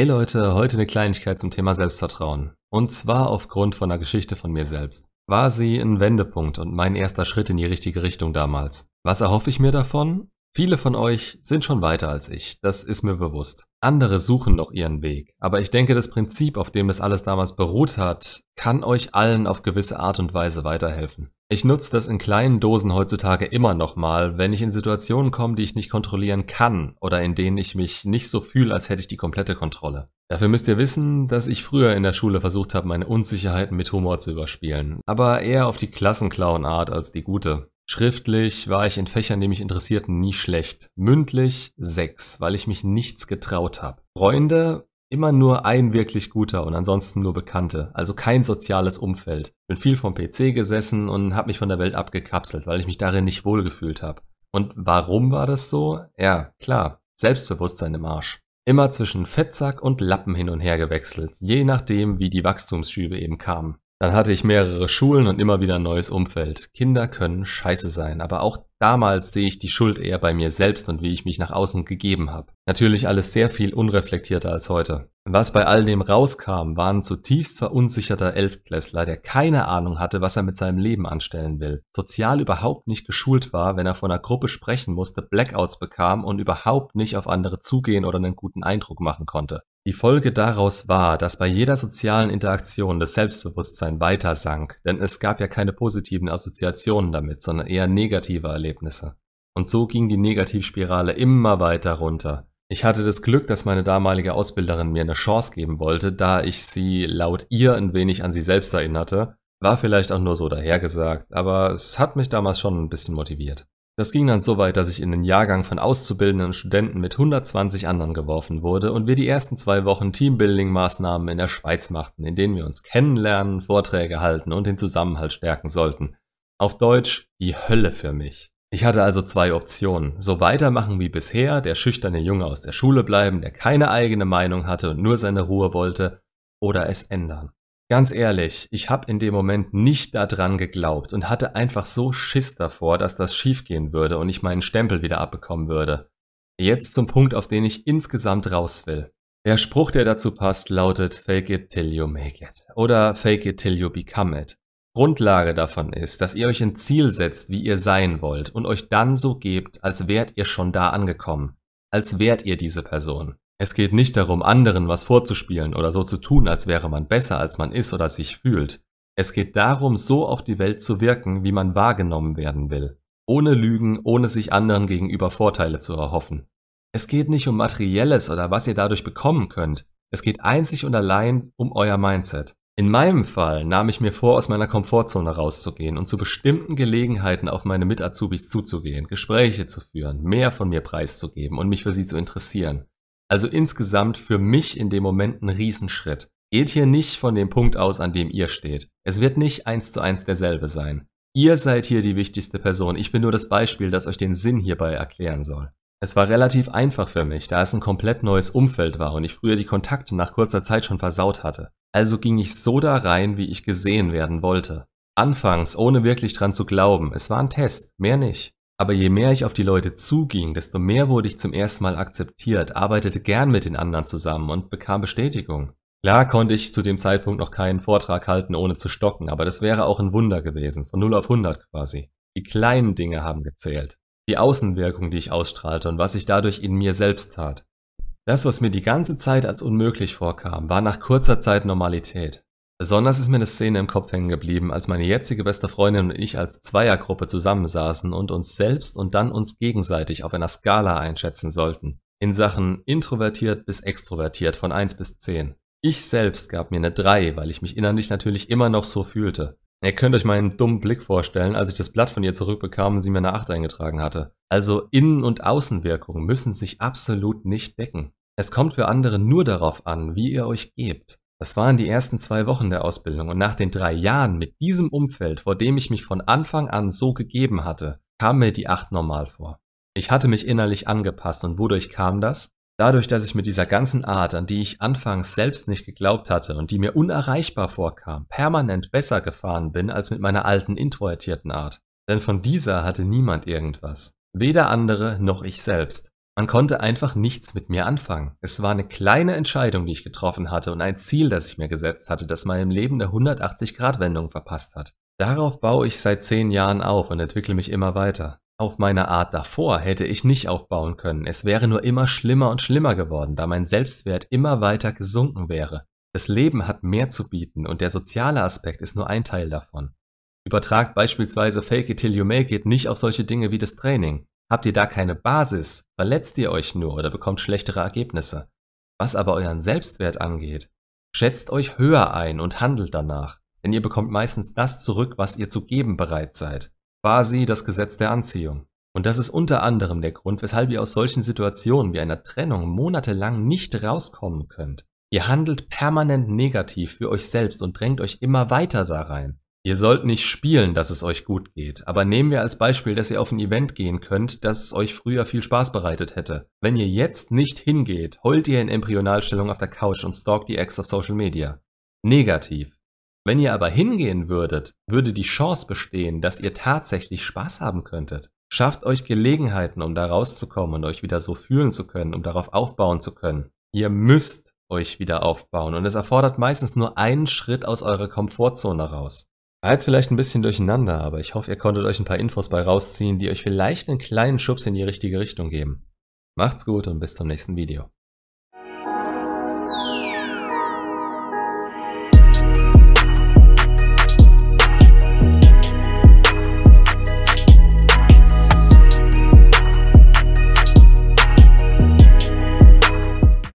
Hey Leute, heute eine Kleinigkeit zum Thema Selbstvertrauen. Und zwar aufgrund von einer Geschichte von mir selbst. War sie ein Wendepunkt und mein erster Schritt in die richtige Richtung damals. Was erhoffe ich mir davon? Viele von euch sind schon weiter als ich, das ist mir bewusst. Andere suchen noch ihren Weg, aber ich denke, das Prinzip, auf dem das alles damals beruht hat, kann euch allen auf gewisse Art und Weise weiterhelfen. Ich nutze das in kleinen Dosen heutzutage immer noch mal, wenn ich in Situationen komme, die ich nicht kontrollieren kann oder in denen ich mich nicht so fühle, als hätte ich die komplette Kontrolle. Dafür müsst ihr wissen, dass ich früher in der Schule versucht habe, meine Unsicherheiten mit Humor zu überspielen, aber eher auf die Klassenclown-Art als die gute. Schriftlich war ich in Fächern, die mich interessierten, nie schlecht. Mündlich sechs, weil ich mich nichts getraut habe. Freunde immer nur ein wirklich guter und ansonsten nur Bekannte, also kein soziales Umfeld. Bin viel vom PC gesessen und habe mich von der Welt abgekapselt, weil ich mich darin nicht wohlgefühlt habe. Und warum war das so? Ja, klar, Selbstbewusstsein im Arsch. Immer zwischen Fettsack und Lappen hin und her gewechselt, je nachdem, wie die Wachstumsschübe eben kamen. Dann hatte ich mehrere Schulen und immer wieder ein neues Umfeld. Kinder können scheiße sein, aber auch damals sehe ich die Schuld eher bei mir selbst und wie ich mich nach außen gegeben habe. Natürlich alles sehr viel unreflektierter als heute. Was bei all dem rauskam, war ein zutiefst verunsicherter Elftklässler, der keine Ahnung hatte, was er mit seinem Leben anstellen will. Sozial überhaupt nicht geschult war, wenn er von einer Gruppe sprechen musste, Blackouts bekam und überhaupt nicht auf andere zugehen oder einen guten Eindruck machen konnte. Die Folge daraus war, dass bei jeder sozialen Interaktion das Selbstbewusstsein weiter sank, denn es gab ja keine positiven Assoziationen damit, sondern eher negative Erlebnisse. Und so ging die Negativspirale immer weiter runter. Ich hatte das Glück, dass meine damalige Ausbilderin mir eine Chance geben wollte, da ich sie laut ihr ein wenig an sie selbst erinnerte. War vielleicht auch nur so dahergesagt, aber es hat mich damals schon ein bisschen motiviert. Das ging dann so weit, dass ich in den Jahrgang von auszubildenden Studenten mit 120 anderen geworfen wurde und wir die ersten zwei Wochen Teambuilding-Maßnahmen in der Schweiz machten, in denen wir uns kennenlernen, Vorträge halten und den Zusammenhalt stärken sollten. Auf Deutsch die Hölle für mich. Ich hatte also zwei Optionen. So weitermachen wie bisher, der schüchterne Junge aus der Schule bleiben, der keine eigene Meinung hatte und nur seine Ruhe wollte, oder es ändern. Ganz ehrlich, ich habe in dem Moment nicht daran geglaubt und hatte einfach so Schiss davor, dass das schiefgehen würde und ich meinen Stempel wieder abbekommen würde. Jetzt zum Punkt, auf den ich insgesamt raus will. Der Spruch, der dazu passt, lautet Fake it till you make it oder Fake it till you become it. Grundlage davon ist, dass ihr euch ein Ziel setzt, wie ihr sein wollt und euch dann so gebt, als wärt ihr schon da angekommen, als wärt ihr diese Person. Es geht nicht darum, anderen was vorzuspielen oder so zu tun, als wäre man besser, als man ist oder sich fühlt. Es geht darum, so auf die Welt zu wirken, wie man wahrgenommen werden will. Ohne Lügen, ohne sich anderen gegenüber Vorteile zu erhoffen. Es geht nicht um Materielles oder was ihr dadurch bekommen könnt. Es geht einzig und allein um euer Mindset. In meinem Fall nahm ich mir vor, aus meiner Komfortzone rauszugehen und zu bestimmten Gelegenheiten auf meine Mit-Azubis zuzugehen, Gespräche zu führen, mehr von mir preiszugeben und mich für sie zu interessieren. Also insgesamt für mich in dem Moment ein Riesenschritt. Geht hier nicht von dem Punkt aus, an dem ihr steht. Es wird nicht eins zu eins derselbe sein. Ihr seid hier die wichtigste Person. Ich bin nur das Beispiel, das euch den Sinn hierbei erklären soll. Es war relativ einfach für mich, da es ein komplett neues Umfeld war und ich früher die Kontakte nach kurzer Zeit schon versaut hatte. Also ging ich so da rein, wie ich gesehen werden wollte. Anfangs, ohne wirklich dran zu glauben. Es war ein Test, mehr nicht. Aber je mehr ich auf die Leute zuging, desto mehr wurde ich zum ersten Mal akzeptiert, arbeitete gern mit den anderen zusammen und bekam Bestätigung. Klar konnte ich zu dem Zeitpunkt noch keinen Vortrag halten, ohne zu stocken, aber das wäre auch ein Wunder gewesen, von 0 auf 100 quasi. Die kleinen Dinge haben gezählt. Die Außenwirkung, die ich ausstrahlte und was ich dadurch in mir selbst tat. Das, was mir die ganze Zeit als unmöglich vorkam, war nach kurzer Zeit Normalität. Besonders ist mir eine Szene im Kopf hängen geblieben, als meine jetzige beste Freundin und ich als Zweiergruppe zusammensaßen und uns selbst und dann uns gegenseitig auf einer Skala einschätzen sollten. In Sachen introvertiert bis extrovertiert von 1 bis 10. Ich selbst gab mir eine 3, weil ich mich innerlich natürlich immer noch so fühlte. Ihr könnt euch meinen dummen Blick vorstellen, als ich das Blatt von ihr zurückbekam und sie mir eine 8 eingetragen hatte. Also Innen- und Außenwirkungen müssen sich absolut nicht decken. Es kommt für andere nur darauf an, wie ihr euch gebt. Das waren die ersten zwei Wochen der Ausbildung und nach den drei Jahren mit diesem Umfeld, vor dem ich mich von Anfang an so gegeben hatte, kam mir die acht normal vor. Ich hatte mich innerlich angepasst und wodurch kam das? Dadurch, dass ich mit dieser ganzen Art, an die ich anfangs selbst nicht geglaubt hatte und die mir unerreichbar vorkam, permanent besser gefahren bin als mit meiner alten introvertierten Art. Denn von dieser hatte niemand irgendwas. Weder andere noch ich selbst. Man konnte einfach nichts mit mir anfangen. Es war eine kleine Entscheidung, die ich getroffen hatte und ein Ziel, das ich mir gesetzt hatte, das meinem Leben eine 180-Grad-Wendung verpasst hat. Darauf baue ich seit zehn Jahren auf und entwickle mich immer weiter. Auf meiner Art davor hätte ich nicht aufbauen können. Es wäre nur immer schlimmer und schlimmer geworden, da mein Selbstwert immer weiter gesunken wäre. Das Leben hat mehr zu bieten und der soziale Aspekt ist nur ein Teil davon. Übertragt beispielsweise Fake it till you make it nicht auf solche Dinge wie das Training. Habt ihr da keine Basis, verletzt ihr euch nur oder bekommt schlechtere Ergebnisse. Was aber euren Selbstwert angeht, schätzt euch höher ein und handelt danach, denn ihr bekommt meistens das zurück, was ihr zu geben bereit seid quasi das Gesetz der Anziehung. Und das ist unter anderem der Grund, weshalb ihr aus solchen Situationen wie einer Trennung monatelang nicht rauskommen könnt. Ihr handelt permanent negativ für euch selbst und drängt euch immer weiter da rein. Ihr sollt nicht spielen, dass es euch gut geht, aber nehmen wir als Beispiel, dass ihr auf ein Event gehen könnt, das euch früher viel Spaß bereitet hätte. Wenn ihr jetzt nicht hingeht, heult ihr in Embryonalstellung auf der Couch und stalkt die Ex auf Social Media. Negativ. Wenn ihr aber hingehen würdet, würde die Chance bestehen, dass ihr tatsächlich Spaß haben könntet. Schafft euch Gelegenheiten, um da rauszukommen und euch wieder so fühlen zu können, um darauf aufbauen zu können. Ihr müsst euch wieder aufbauen und es erfordert meistens nur einen Schritt aus eurer Komfortzone raus. War jetzt vielleicht ein bisschen durcheinander, aber ich hoffe, ihr konntet euch ein paar Infos bei rausziehen, die euch vielleicht einen kleinen Schubs in die richtige Richtung geben. Macht's gut und bis zum nächsten Video.